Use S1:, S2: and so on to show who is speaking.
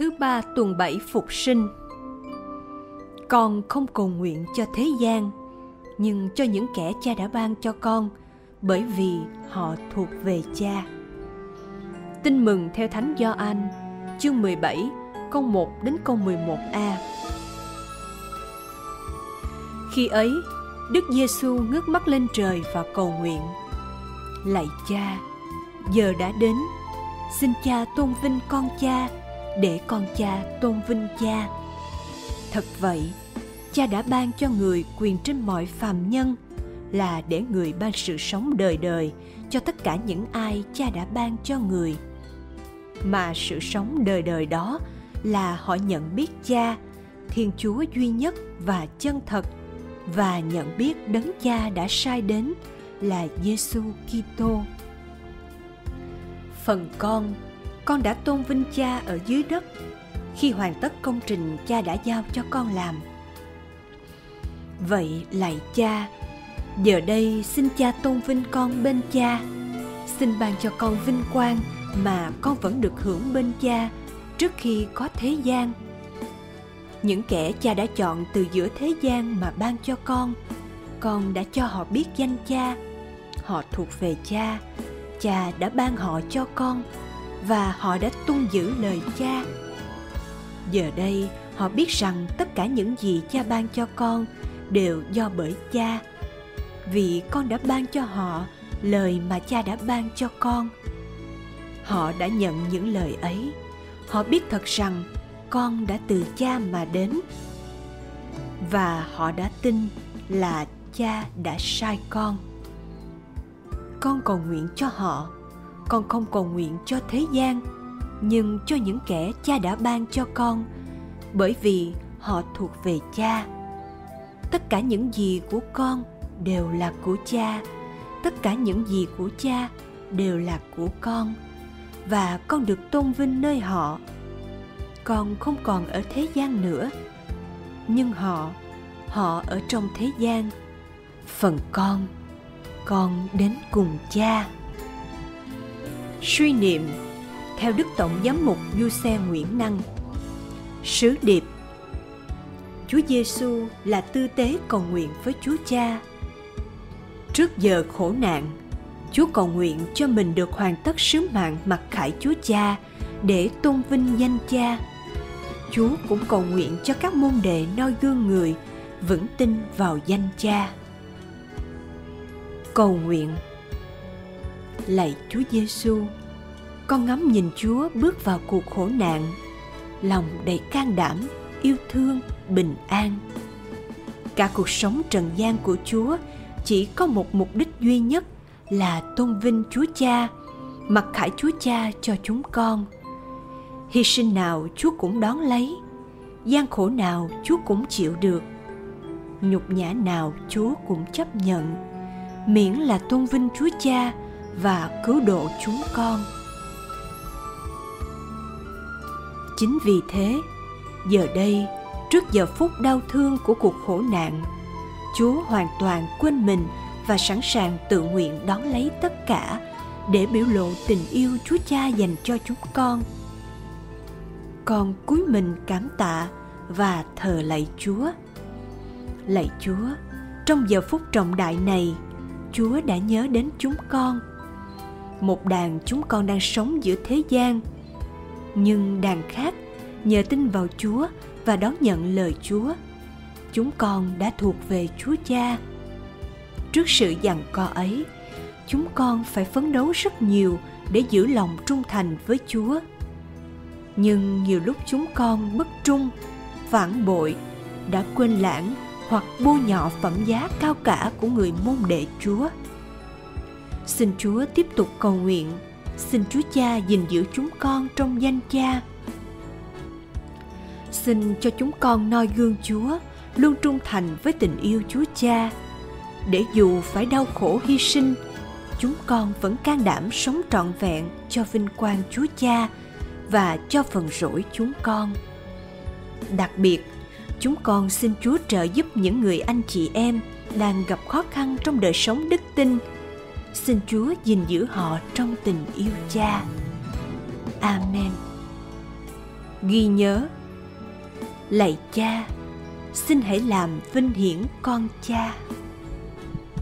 S1: Thứ ba tuần bảy phục sinh. Con không cầu nguyện cho thế gian Nhưng cho những kẻ cha đã ban cho con Bởi vì họ thuộc về cha. Tin mừng theo Thánh Gioan chương 17 câu 1 đến câu 11a Khi ấy, Đức Giêsu ngước mắt lên trời và cầu nguyện. Lạy cha, giờ đã đến Xin cha tôn vinh con cha để con cha tôn vinh cha thật vậy, cha đã ban cho người quyền trên mọi phàm nhân là để người ban sự sống đời đời cho tất cả những ai cha đã ban cho người mà sự sống đời đời đó là họ nhận biết cha, thiên chúa duy nhất và chân thật, và nhận biết đấng cha đã sai đến là Giêsu Kitô. Phần con con đã tôn vinh cha ở dưới đất khi hoàn tất công trình cha đã giao cho con làm. Vậy lạy cha, giờ đây xin cha tôn vinh con bên cha, xin ban cho con vinh quang mà con vẫn được hưởng bên cha trước khi có thế gian. Những kẻ cha đã chọn từ giữa thế gian mà ban cho con con đã cho họ biết danh cha, họ thuộc về cha cha đã ban họ cho con và họ đã tuân giữ lời cha. Giờ đây, họ biết rằng tất cả những gì cha ban cho con đều do bởi cha, vì con đã ban cho họ lời mà cha đã ban cho con. Họ đã nhận những lời ấy. Họ biết thật rằng con đã từ cha mà đến, và họ đã tin là cha đã sai con. Con cầu nguyện cho họ con không cầu nguyện cho thế gian, nhưng cho những kẻ cha đã ban cho con, bởi vì họ thuộc về cha. Tất cả những gì của con đều là của cha. Tất cả những gì của cha đều là của con, và con được tôn vinh nơi họ. Con không còn ở thế gian nữa, nhưng họ họ ở trong thế gian. Phần con con đến cùng cha. Suy niệm theo Đức Tổng Giám mục Du Xe Nguyễn Năng Sứ điệp Chúa Giêsu là tư tế cầu nguyện với Chúa Cha. Trước giờ khổ nạn, Chúa cầu nguyện cho mình được hoàn tất sứ mạng mặc khải Chúa Cha để tôn vinh danh Cha. Chúa cũng cầu nguyện cho các môn đệ noi gương người vững tin vào danh Cha. Cầu nguyện lạy Chúa Giêsu. Con ngắm nhìn Chúa bước vào cuộc khổ nạn, lòng đầy can đảm, yêu thương, bình an. Cả cuộc sống trần gian của Chúa chỉ có một mục đích duy nhất là tôn vinh Chúa Cha, mặc khải Chúa Cha cho chúng con. Hy sinh nào Chúa cũng đón lấy, gian khổ nào Chúa cũng chịu được, nhục nhã nào Chúa cũng chấp nhận, miễn là tôn vinh Chúa Cha và cứu độ chúng con. Chính vì thế, giờ đây, trước giờ phút đau thương của cuộc khổ nạn, chúa hoàn toàn quên mình và sẵn sàng tự nguyện đón lấy tất cả để biểu lộ tình yêu chúa cha dành cho chúng con. Con cúi mình cảm tạ và thờ lạy chúa. Lạy chúa, trong giờ phút trọng đại này, chúa đã nhớ đến chúng con một đàn chúng con đang sống giữa thế gian. Nhưng đàn khác nhờ tin vào chúa và đón nhận lời chúa. Chúng con đã thuộc về chúa cha. Trước sự giằng co ấy, chúng con phải phấn đấu rất nhiều để giữ lòng trung thành với chúa. Nhưng nhiều lúc chúng con bất trung, phản bội, đã quên lãng hoặc bôi nhọ phẩm giá cao cả của người môn đệ chúa. Xin Chúa tiếp tục cầu nguyện, xin Chúa Cha gìn giữ chúng con trong danh Cha. Xin cho chúng con noi gương Chúa, luôn trung thành với tình yêu Chúa Cha, để dù phải đau khổ hy sinh, chúng con vẫn can đảm sống trọn vẹn cho vinh quang Chúa Cha và cho phần rỗi chúng con. Đặc biệt, chúng con xin Chúa trợ giúp những người anh chị em đang gặp khó khăn trong đời sống đức tin xin Chúa gìn giữ họ trong tình yêu cha. Amen. ghi nhớ, lạy cha, xin hãy làm vinh hiển con cha